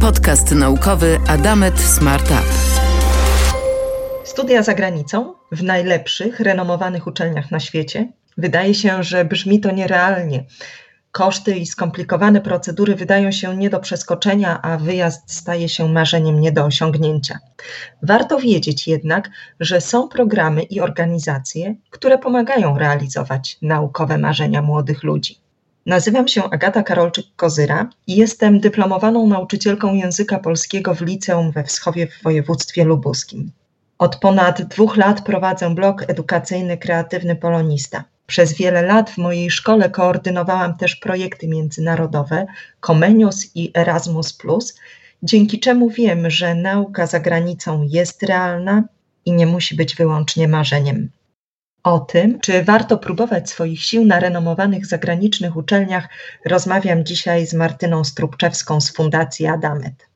Podcast naukowy Adamet Startup. Studia za granicą w najlepszych, renomowanych uczelniach na świecie. Wydaje się, że brzmi to nierealnie. Koszty i skomplikowane procedury wydają się nie do przeskoczenia, a wyjazd staje się marzeniem nie do osiągnięcia. Warto wiedzieć jednak, że są programy i organizacje, które pomagają realizować naukowe marzenia młodych ludzi. Nazywam się Agata Karolczyk-Kozyra i jestem dyplomowaną nauczycielką języka polskiego w liceum we Wschowie w województwie lubuskim. Od ponad dwóch lat prowadzę blog edukacyjny Kreatywny Polonista. Przez wiele lat w mojej szkole koordynowałam też projekty międzynarodowe Comenius i Erasmus, dzięki czemu wiem, że nauka za granicą jest realna i nie musi być wyłącznie marzeniem. O tym, czy warto próbować swoich sił na renomowanych zagranicznych uczelniach, rozmawiam dzisiaj z Martyną Strubczewską z Fundacji Adamet.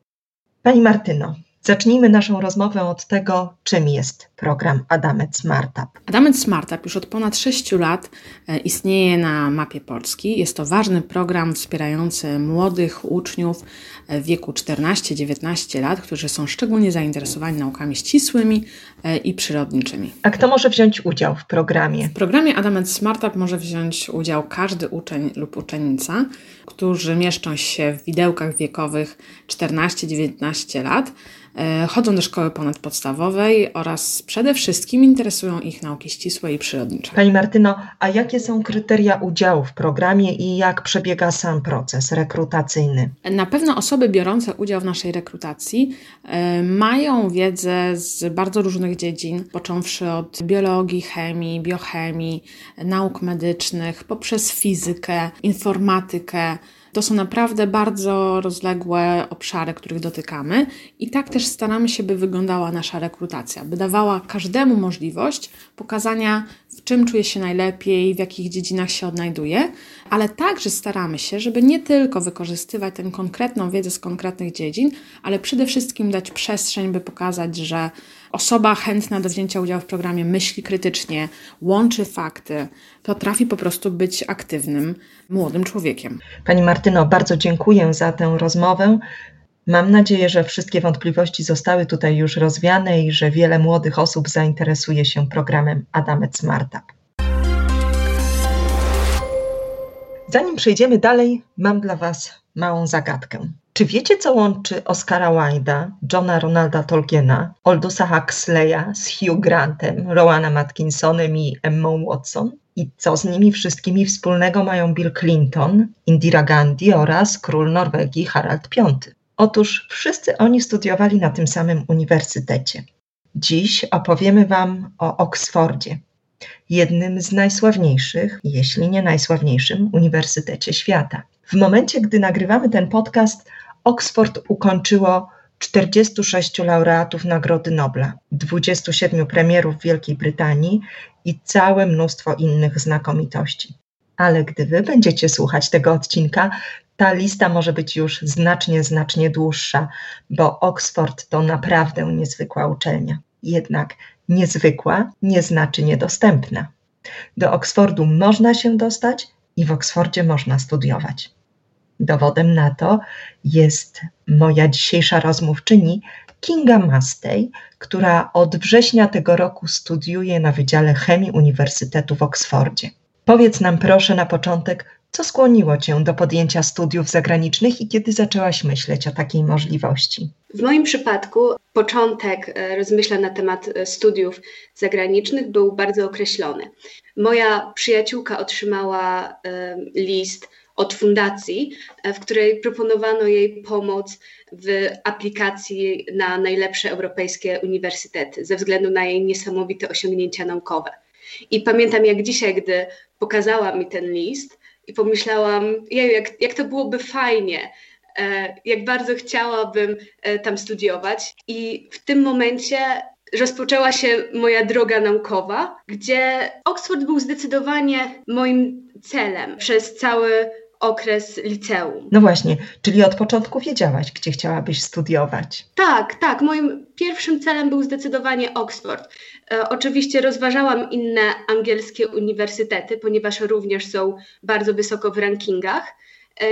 Pani Martyno, Zacznijmy naszą rozmowę od tego, czym jest program Adamet Smartup. Adamet Smartup już od ponad 6 lat e, istnieje na mapie Polski. Jest to ważny program wspierający młodych uczniów w wieku 14-19 lat, którzy są szczególnie zainteresowani naukami ścisłymi e, i przyrodniczymi. A kto może wziąć udział w programie? W programie Adamet Smartup może wziąć udział każdy uczeń lub uczennica, którzy mieszczą się w widełkach wiekowych 14-19 lat E, chodzą do szkoły ponadpodstawowej oraz przede wszystkim interesują ich nauki ścisłe i przyrodnicze. Pani Martyno, a jakie są kryteria udziału w programie i jak przebiega sam proces rekrutacyjny? Na pewno osoby biorące udział w naszej rekrutacji y, mają wiedzę z bardzo różnych dziedzin, począwszy od biologii, chemii, biochemii, nauk medycznych, poprzez fizykę, informatykę, to są naprawdę bardzo rozległe obszary, których dotykamy i tak też staramy się, by wyglądała nasza rekrutacja, by dawała każdemu możliwość pokazania, w czym czuje się najlepiej, w jakich dziedzinach się odnajduje, ale także staramy się, żeby nie tylko wykorzystywać tę konkretną wiedzę z konkretnych dziedzin, ale przede wszystkim dać przestrzeń, by pokazać, że osoba chętna do wzięcia udziału w programie myśli krytycznie, łączy fakty, potrafi po prostu być aktywnym, młodym człowiekiem. Pani Martyno, bardzo dziękuję za tę rozmowę. Mam nadzieję, że wszystkie wątpliwości zostały tutaj już rozwiane i że wiele młodych osób zainteresuje się programem Adamet Smartup. Zanim przejdziemy dalej, mam dla Was małą zagadkę. Czy wiecie, co łączy Oscara Wilda, Johna Ronalda Tolkiena, Aldusa Huxleya z Hugh Grantem, Rowana Matkinsonem i Emma Watson? I co z nimi wszystkimi wspólnego mają Bill Clinton, Indira Gandhi oraz król Norwegii Harald V? Otóż wszyscy oni studiowali na tym samym uniwersytecie. Dziś opowiemy Wam o Oksfordzie, jednym z najsławniejszych, jeśli nie najsławniejszym, uniwersytecie świata. W momencie, gdy nagrywamy ten podcast, Oxford ukończyło 46 laureatów Nagrody Nobla, 27 premierów Wielkiej Brytanii i całe mnóstwo innych znakomitości. Ale gdy Wy będziecie słuchać tego odcinka, ta lista może być już znacznie, znacznie dłuższa, bo Oxford to naprawdę niezwykła uczelnia. Jednak niezwykła nie znaczy niedostępna. Do Oxfordu można się dostać i w Oksfordzie można studiować. Dowodem na to jest moja dzisiejsza rozmówczyni Kinga Mastej, która od września tego roku studiuje na Wydziale Chemii Uniwersytetu w Oksfordzie. Powiedz nam proszę na początek, co skłoniło Cię do podjęcia studiów zagranicznych i kiedy zaczęłaś myśleć o takiej możliwości? W moim przypadku początek e, rozmyślań na temat e, studiów zagranicznych był bardzo określony. Moja przyjaciółka otrzymała e, list od fundacji, w której proponowano jej pomoc w aplikacji na najlepsze europejskie uniwersytety ze względu na jej niesamowite osiągnięcia naukowe. I pamiętam jak dzisiaj, gdy pokazała mi ten list i pomyślałam, jej, jak, jak to byłoby fajnie, e, jak bardzo chciałabym e, tam studiować. I w tym momencie rozpoczęła się moja droga naukowa, gdzie Oxford był zdecydowanie moim celem przez cały okres liceum. No właśnie, czyli od początku wiedziałaś, gdzie chciałabyś studiować. Tak, tak. Moim pierwszym celem był zdecydowanie Oxford. E, oczywiście rozważałam inne angielskie uniwersytety, ponieważ również są bardzo wysoko w rankingach.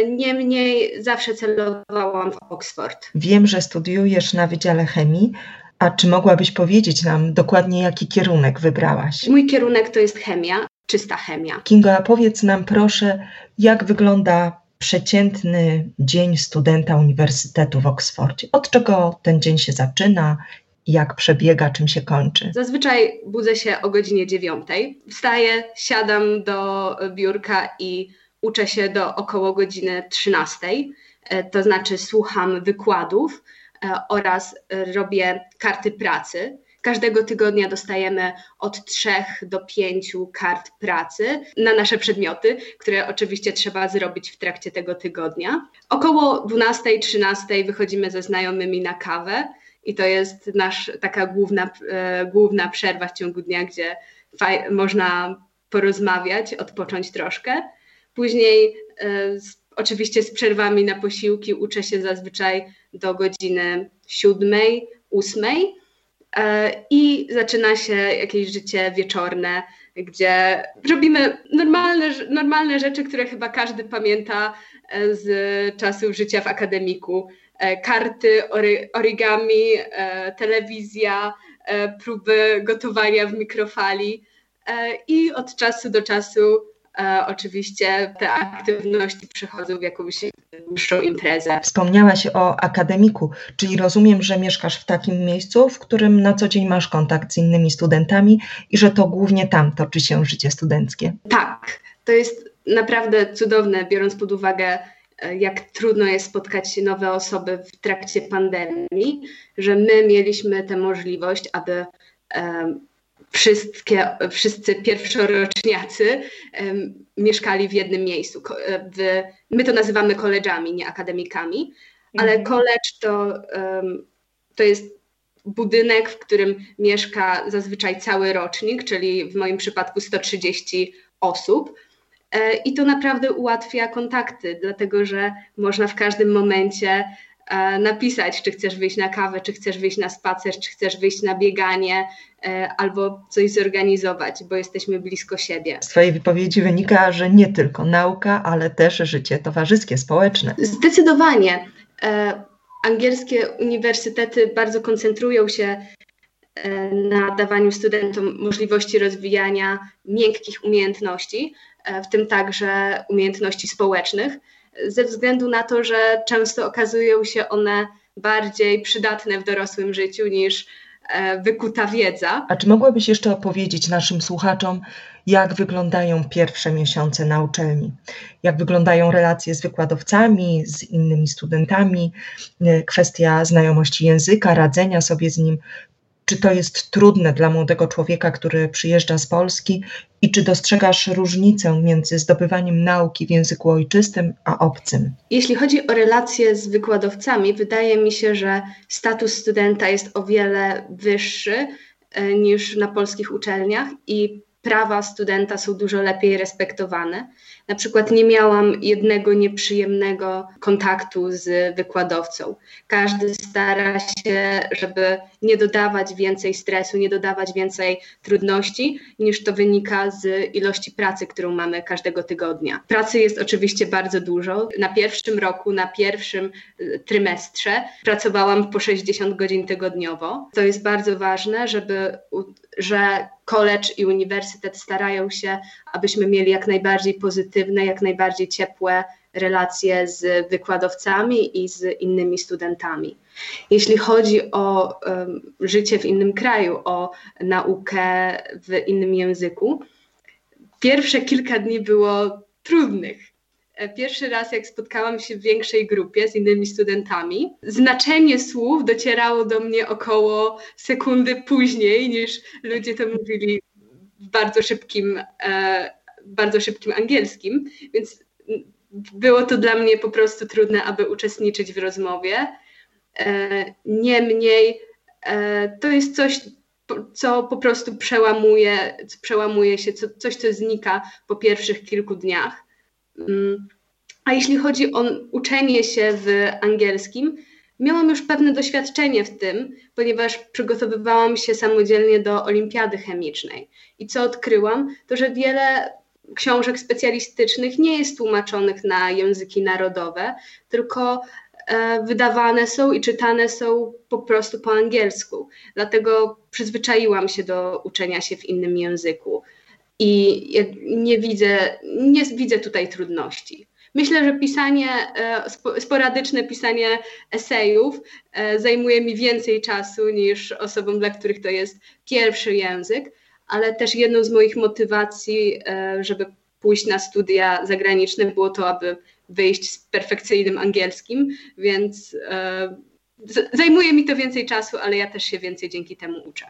Niemniej zawsze celowałam w Oxford. Wiem, że studiujesz na Wydziale Chemii. A czy mogłabyś powiedzieć nam dokładnie, jaki kierunek wybrałaś? Mój kierunek to jest chemia, czysta chemia. Kinga, powiedz nam proszę, jak wygląda przeciętny dzień studenta Uniwersytetu w Oksfordzie? Od czego ten dzień się zaczyna? Jak przebiega, czym się kończy? Zazwyczaj budzę się o godzinie dziewiątej. Wstaję, siadam do biurka i uczę się do około godziny trzynastej. E, to znaczy słucham wykładów e, oraz robię karty pracy. Każdego tygodnia dostajemy od trzech do pięciu kart pracy na nasze przedmioty, które oczywiście trzeba zrobić w trakcie tego tygodnia. Około 12-13 wychodzimy ze znajomymi na kawę i to jest nasz taka główna, e, główna przerwa w ciągu dnia, gdzie faj, można porozmawiać, odpocząć troszkę. Później e, z, oczywiście z przerwami na posiłki uczę się zazwyczaj do godziny siódmej, ósmej I zaczyna się jakieś życie wieczorne, gdzie robimy normalne, normalne rzeczy, które chyba każdy pamięta e, z czasów życia w akademiku. E, karty, origami, telewizja, próby gotowania w mikrofali. I od czasu do czasu E, oczywiście te aktywności przechodzą w jakąś dłuższą imprezę. Wspomniałaś o akademiku, czyli rozumiem, że mieszkasz w takim miejscu, w którym na co dzień masz kontakt z innymi studentami i że to głównie tam toczy się życie studenckie. Tak, to jest naprawdę cudowne, biorąc pod uwagę, e, jak trudno jest spotkać nowe osoby w trakcie pandemii, że my mieliśmy tę możliwość, aby wszystkie, wszyscy pierwszoroczniacy um, mieszkali w jednym miejscu. W, my to nazywamy koleżami, nie akademikami, ale mhm. college to, um, to jest budynek, w którym mieszka zazwyczaj cały rocznik, czyli w moim przypadku 130 osób. E, I to naprawdę ułatwia kontakty, dlatego że można w każdym momencie E, napisać, czy chcesz wyjść na kawę, czy chcesz wyjść na spacer, czy chcesz wyjść na bieganie, e, albo coś zorganizować, bo jesteśmy blisko siebie. Z Twojej wypowiedzi wynika, że nie tylko nauka, ale też życie towarzyskie, społeczne. Zdecydowanie. E, angielskie uniwersytety bardzo koncentrują się na dawaniu studentom możliwości rozwijania miękkich umiejętności, w tym także umiejętności społecznych ze względu na to, że często okazują się one bardziej przydatne w dorosłym życiu niż e, wykuta wiedza. A czy mogłabyś jeszcze opowiedzieć naszym słuchaczom, jak wyglądają pierwsze miesiące na uczelni? Jak wyglądają relacje z wykładowcami, z innymi studentami, e, kwestia znajomości języka, radzenia sobie z nim? Czy to jest trudne dla młodego człowieka, który przyjeżdża z Polski i czy dostrzegasz różnicę między zdobywaniem nauki w języku ojczystym a obcym? Jeśli chodzi o relacje z wykładowcami, wydaje mi się, że status studenta jest o wiele wyższy e, niż na polskich uczelniach i prawa studenta są dużo lepiej respektowane. Na przykład nie miałam jednego nieprzyjemnego kontaktu z wykładowcą. Każdy stara się, żeby nie dodawać więcej stresu, nie dodawać więcej trudności, niż to wynika z ilości pracy, którą mamy każdego tygodnia. Pracy jest oczywiście bardzo dużo. Na pierwszym roku, na pierwszym y, trymestrze pracowałam po 60 godzin tygodniowo. To jest bardzo ważne, żeby, że college i uniwersytet starają się, abyśmy mieli jak najbardziej pozytywne, jak najbardziej ciepłe relacje z wykładowcami i z innymi studentami. Jeśli chodzi o um, życie w innym kraju, o naukę w innym języku, pierwsze kilka dni było trudnych. E, pierwszy raz, jak spotkałam się w większej grupie z innymi studentami, znaczenie słów docierało do mnie około sekundy później niż ludzie to mówili w bardzo szybkim, e, bardzo szybkim angielskim, więc było to dla mnie po prostu trudne, aby uczestniczyć w rozmowie. E, niemniej to jest coś, co po prostu przełamuje, przełamuje się, co, coś, co znika po pierwszych kilku dniach. Mm. A jeśli chodzi o uczenie się w angielskim, miałam już pewne doświadczenie w tym, ponieważ przygotowywałam się samodzielnie do olimpiady chemicznej. I co odkryłam, to że wiele książek specjalistycznych nie jest tłumaczonych na języki narodowe, tylko e, wydawane są i czytane są po prostu po angielsku. Dlatego przyzwyczaiłam się do uczenia się w innym języku i nie widzę, nie widzę tutaj trudności. Myślę, że pisanie, e, sporadyczne pisanie esejów e, zajmuje mi więcej czasu niż osobom, dla których to jest pierwszy język, ale też jedną z moich motywacji, e, żeby pójść na studia zagraniczne, było to, aby wyjść z perfekcyjnym angielskim, więc zajmuje mi to więcej czasu, ale ja też się więcej dzięki temu uczę.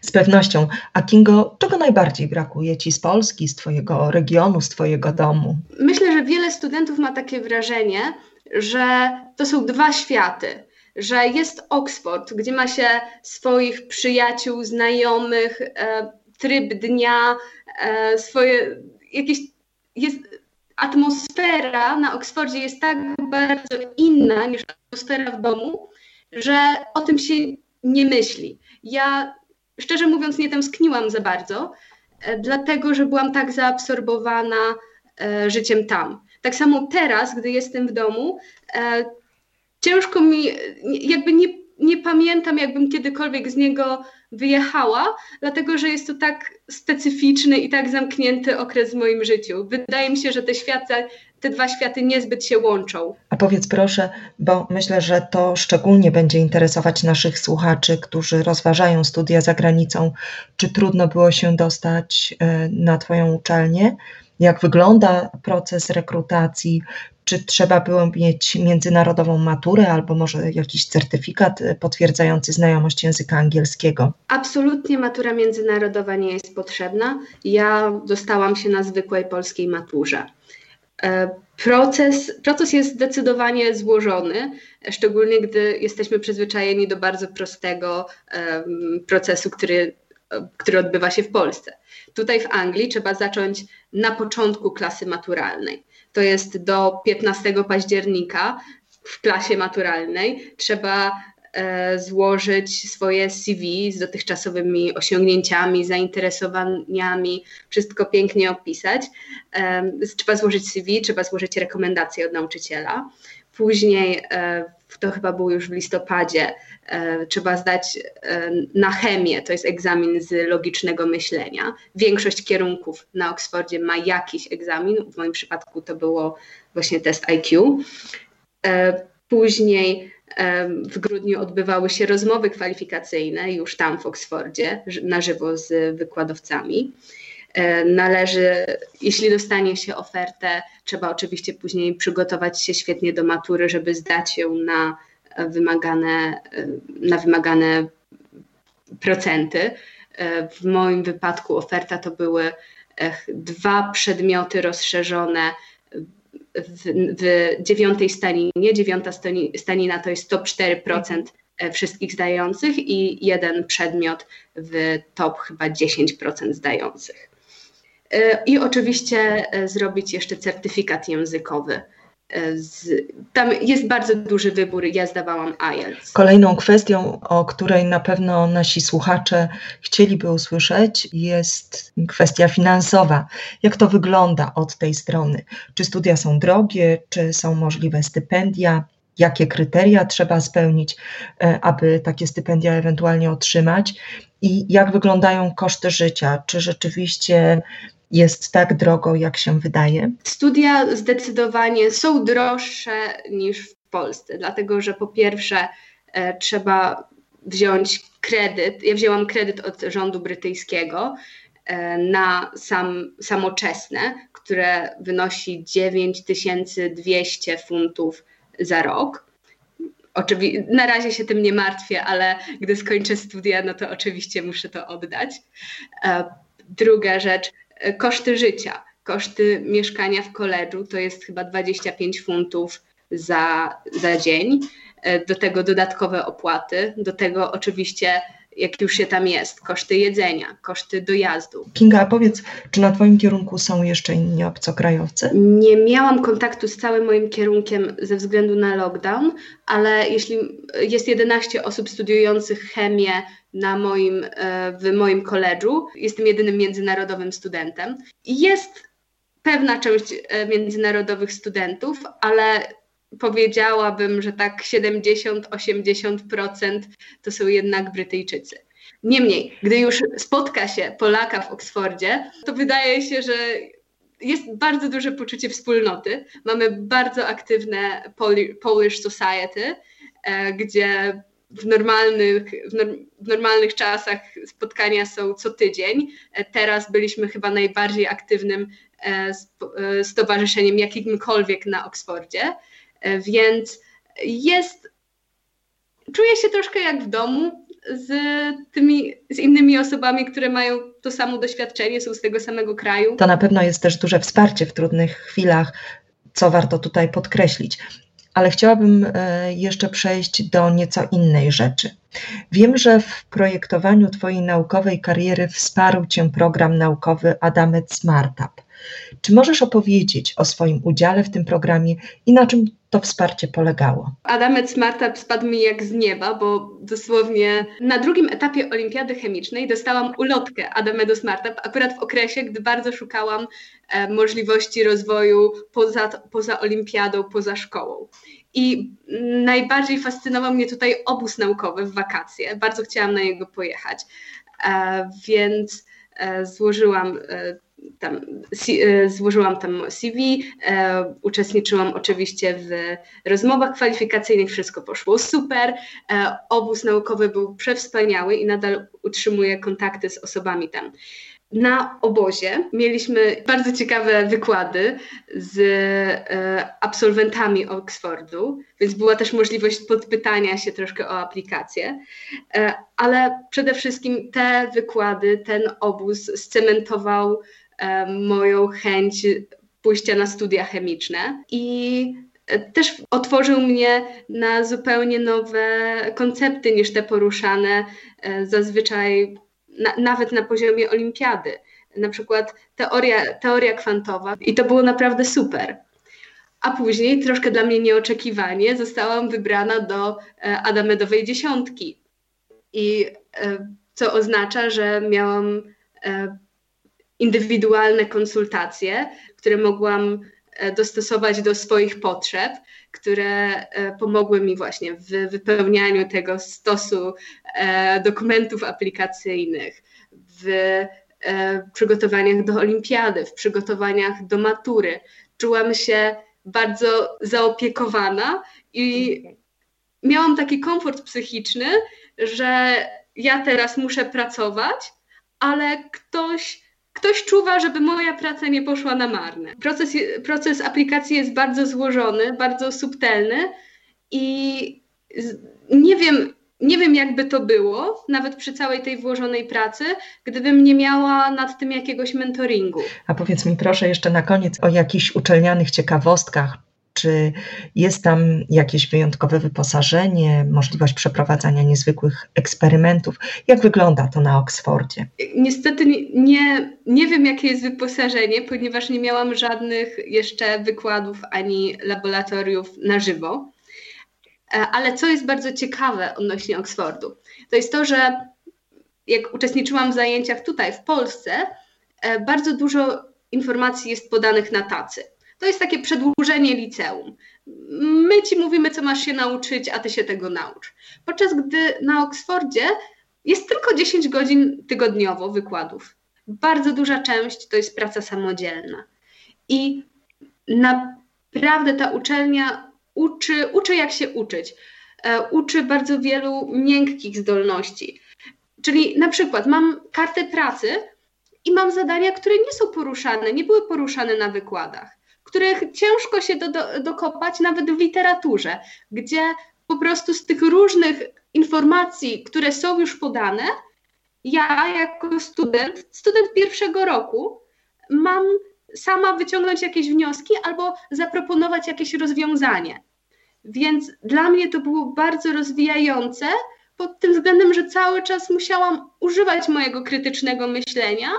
Z pewnością. A Kingo, czego najbardziej brakuje Ci z Polski, z Twojego regionu, z Twojego domu? Myślę, że wiele studentów ma takie wrażenie, że to są dwa światy. Że jest Oxford, gdzie ma się swoich przyjaciół, znajomych, e, tryb dnia, e, swoje jakieś. Jest, atmosfera na Oksfordzie jest tak bardzo inna niż atmosfera w domu, że o tym się nie myśli. Ja szczerze mówiąc nie tęskniłam za bardzo, e, dlatego że byłam tak zaabsorbowana e, życiem tam. Tak samo teraz, gdy jestem w domu, e, ciężko mi, jakby nie, nie pamiętam, jakbym kiedykolwiek z niego wyjechała, dlatego że jest to tak specyficzny i tak zamknięty okres w moim życiu. Wydaje mi się, że te światy, te dwa światy niezbyt się łączą. A powiedz proszę, bo myślę, że to szczególnie będzie interesować naszych słuchaczy, którzy rozważają studia za granicą, czy trudno było się dostać e, na Twoją uczelnię? Jak wygląda proces rekrutacji? Czy trzeba było mieć międzynarodową maturę albo może jakiś certyfikat e, potwierdzający znajomość języka angielskiego? Absolutnie matura międzynarodowa nie jest potrzebna. Ja dostałam się na zwykłej polskiej maturze. E, proces, proces jest zdecydowanie złożony, szczególnie gdy jesteśmy przyzwyczajeni do bardzo prostego procesu, który, który odbywa się w Polsce. Tutaj w Anglii trzeba zacząć na początku klasy maturalnej. To jest do 15 października w klasie maturalnej. Trzeba E, złożyć swoje CV z dotychczasowymi osiągnięciami, zainteresowaniami, wszystko pięknie opisać. E, trzeba złożyć CV, trzeba złożyć rekomendacje od nauczyciela. Później, e, to chyba było już w listopadzie, trzeba zdać na chemię, to jest egzamin z logicznego myślenia. Większość kierunków na Oksfordzie ma jakiś egzamin, w moim przypadku to było właśnie test IQ. Później w grudniu odbywały się rozmowy kwalifikacyjne już tam w Oksfordzie, na żywo z wykładowcami. E, należy, jeśli dostanie się ofertę, trzeba oczywiście później przygotować się świetnie do matury, żeby zdać ją na wymagane, na wymagane procenty. E, w moim wypadku oferta to były dwa przedmioty rozszerzone w, w dziewiątej staninie. Dziewiąta stanina to jest top 4% e, wszystkich zdających i jeden przedmiot w top chyba 10% zdających. E, I oczywiście e, zrobić jeszcze certyfikat językowy z, tam jest bardzo duży wybór, ja zdawałam IELTS. Kolejną kwestią, o której na pewno nasi słuchacze chcieliby usłyszeć, jest kwestia finansowa. Jak to wygląda od tej strony? Czy studia są drogie, czy są możliwe stypendia? Jakie kryteria trzeba spełnić, e, aby takie stypendia ewentualnie otrzymać? I jak wyglądają koszty życia? Czy rzeczywiście jest tak drogo, jak się wydaje? Studia zdecydowanie są droższe niż w Polsce, dlatego że po pierwsze e, trzeba wziąć kredyt. Ja wzięłam kredyt od rządu brytyjskiego e, na sam, samoczesne, które wynosi 9200 funtów za rok. Oczywiście, na razie się tym nie martwię, ale gdy skończę studia, no to oczywiście muszę to oddać. E, druga rzecz, koszty życia, koszty mieszkania w koledżu to jest chyba 25 funtów za, za dzień. E, do tego dodatkowe opłaty, do tego oczywiście jak już się tam jest, koszty jedzenia, koszty dojazdu. Kinga, a powiedz, czy na Twoim kierunku są jeszcze inni obcokrajowcy? Nie miałam kontaktu z całym moim kierunkiem ze względu na lockdown, ale jeśli jest 11 osób studiujących chemię na moim, e, w moim koledżu, jestem jedynym międzynarodowym studentem. Jest pewna część e, międzynarodowych studentów, ale powiedziałabym, że tak 70-80% to są jednak Brytyjczycy. Niemniej, gdy już spotka się Polaka w Oksfordzie, to wydaje się, że jest bardzo duże poczucie wspólnoty. Mamy bardzo aktywne Polish Society, e, gdzie w normalnych, w normalnych czasach spotkania są co tydzień. E, teraz byliśmy chyba najbardziej aktywnym e, stowarzyszeniem jakimkolwiek na Oksfordzie, więc jest, czuję się troszkę jak w domu z tymi, z innymi osobami, które mają to samo doświadczenie, są z tego samego kraju. To na pewno jest też duże wsparcie w trudnych chwilach, co warto tutaj podkreślić. Ale chciałabym e, jeszcze przejść do nieco innej rzeczy. Wiem, że w projektowaniu Twojej naukowej kariery wsparł Cię program naukowy Adamet Smartup. Czy możesz opowiedzieć o swoim udziale w tym programie i na czym to wsparcie polegało? Adamet Smartup spadł mi jak z nieba, bo dosłownie na drugim etapie Olimpiady Chemicznej dostałam ulotkę Adamedu Smartup, akurat w okresie, gdy bardzo szukałam e, możliwości rozwoju poza, poza olimpiadą, poza szkołą. I najbardziej fascynował mnie tutaj obóz naukowy w wakacje. Bardzo chciałam na niego pojechać, e, więc e, złożyłam e, tam, e, złożyłam tam CV, e, uczestniczyłam oczywiście w rozmowach kwalifikacyjnych, wszystko poszło super. E, obóz naukowy był przewspaniały i nadal utrzymuję kontakty z osobami tam. Na obozie mieliśmy bardzo ciekawe wykłady z absolwentami Oxfordu, więc była też możliwość podpytania się troszkę o aplikację, ale przede wszystkim te wykłady, ten obóz scementował moją chęć pójścia na studia chemiczne i też otworzył mnie na zupełnie nowe koncepty niż te poruszane e, zazwyczaj na, nawet na poziomie olimpiady. Na przykład teoria, teoria kwantowa i to było naprawdę super. A później, troszkę dla mnie nieoczekiwanie, zostałam wybrana do e, Adamedowej dziesiątki. I co oznacza, że miałam indywidualne konsultacje, które mogłam e, dostosować do swoich potrzeb, które e, pomogły mi właśnie w wypełnianiu tego stosu e, dokumentów aplikacyjnych, w przygotowaniach do olimpiady, w przygotowaniach do matury. Czułam się bardzo zaopiekowana i miałam taki komfort psychiczny, że ja teraz muszę pracować, ale ktoś ktoś czuwa, żeby moja praca nie poszła na marne. Proces, proces aplikacji jest bardzo złożony, bardzo subtelny i nie wiem, nie wiem, jakby to było, nawet przy całej tej włożonej pracy, gdybym nie miała nad tym jakiegoś mentoringu. A powiedz mi proszę jeszcze na koniec o jakichś uczelnianych ciekawostkach, czy jest tam jakieś wyjątkowe wyposażenie, możliwość przeprowadzania niezwykłych eksperymentów? Jak wygląda to na Oksfordzie? Niestety nie, nie wiem, jakie jest wyposażenie, ponieważ nie miałam żadnych jeszcze wykładów ani laboratoriów na żywo. E, ale co jest bardzo ciekawe odnośnie Oksfordu, to jest to, że jak uczestniczyłam w zajęciach tutaj w Polsce, e, bardzo dużo informacji jest podanych na tacy. To jest takie przedłużenie liceum. My ci mówimy, co masz się nauczyć, a ty się tego naucz. Podczas gdy na Oksfordzie jest tylko 10 godzin tygodniowo wykładów. Bardzo duża część to jest praca samodzielna. I naprawdę ta uczelnia uczy, uczy jak się uczyć. E, uczy bardzo wielu miękkich zdolności. Czyli na przykład mam kartę pracy i mam zadania, które nie są poruszane, nie były poruszane na wykładach których ciężko się do, do, dokopać nawet w literaturze, gdzie po prostu z tych różnych informacji, które są już podane, ja jako student, student pierwszego roku, mam sama wyciągnąć jakieś wnioski albo zaproponować jakieś rozwiązanie. Więc dla mnie to było bardzo rozwijające pod tym względem, że cały czas musiałam używać mojego krytycznego myślenia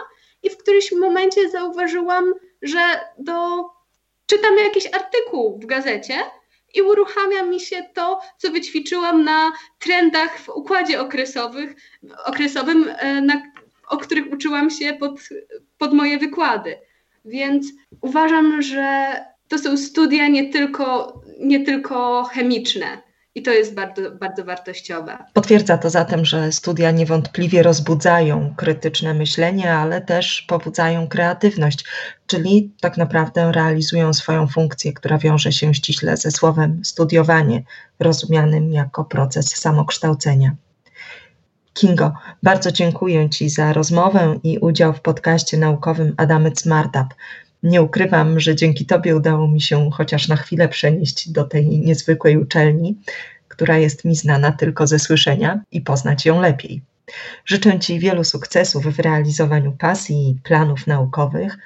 i w którymś momencie zauważyłam, że do czytam jakiś artykuł w gazecie i uruchamia mi się to, co wyćwiczyłam na trendach w układzie okresowych, okresowym, e, na, o których uczyłam się pod, pod moje wykłady. Więc uważam, że to są studia nie tylko, nie tylko chemiczne. I to jest bardzo, bardzo wartościowe. Potwierdza to zatem, że studia niewątpliwie rozbudzają krytyczne myślenie, ale też pobudzają kreatywność, czyli tak naprawdę realizują swoją funkcję, która wiąże się ściśle ze słowem studiowanie, rozumianym jako proces samokształcenia. Kingo, bardzo dziękuję Ci za rozmowę i udział w podcaście naukowym Adamec Smartup. Nie ukrywam, że dzięki Tobie udało mi się chociaż na chwilę przenieść do tej niezwykłej uczelni, która jest mi znana tylko ze słyszenia i poznać ją lepiej. Życzę Ci wielu sukcesów w realizowaniu pasji i planów naukowych.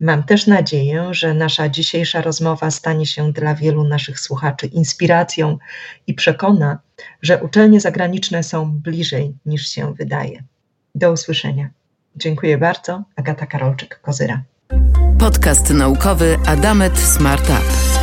Mam też nadzieję, że nasza dzisiejsza rozmowa stanie się dla wielu naszych słuchaczy inspiracją i przekona, że uczelnie zagraniczne są bliżej niż się wydaje. Do usłyszenia. Dziękuję bardzo. Agata Karolczyk-Kozyra. Podcast naukowy Adamet Smart Up.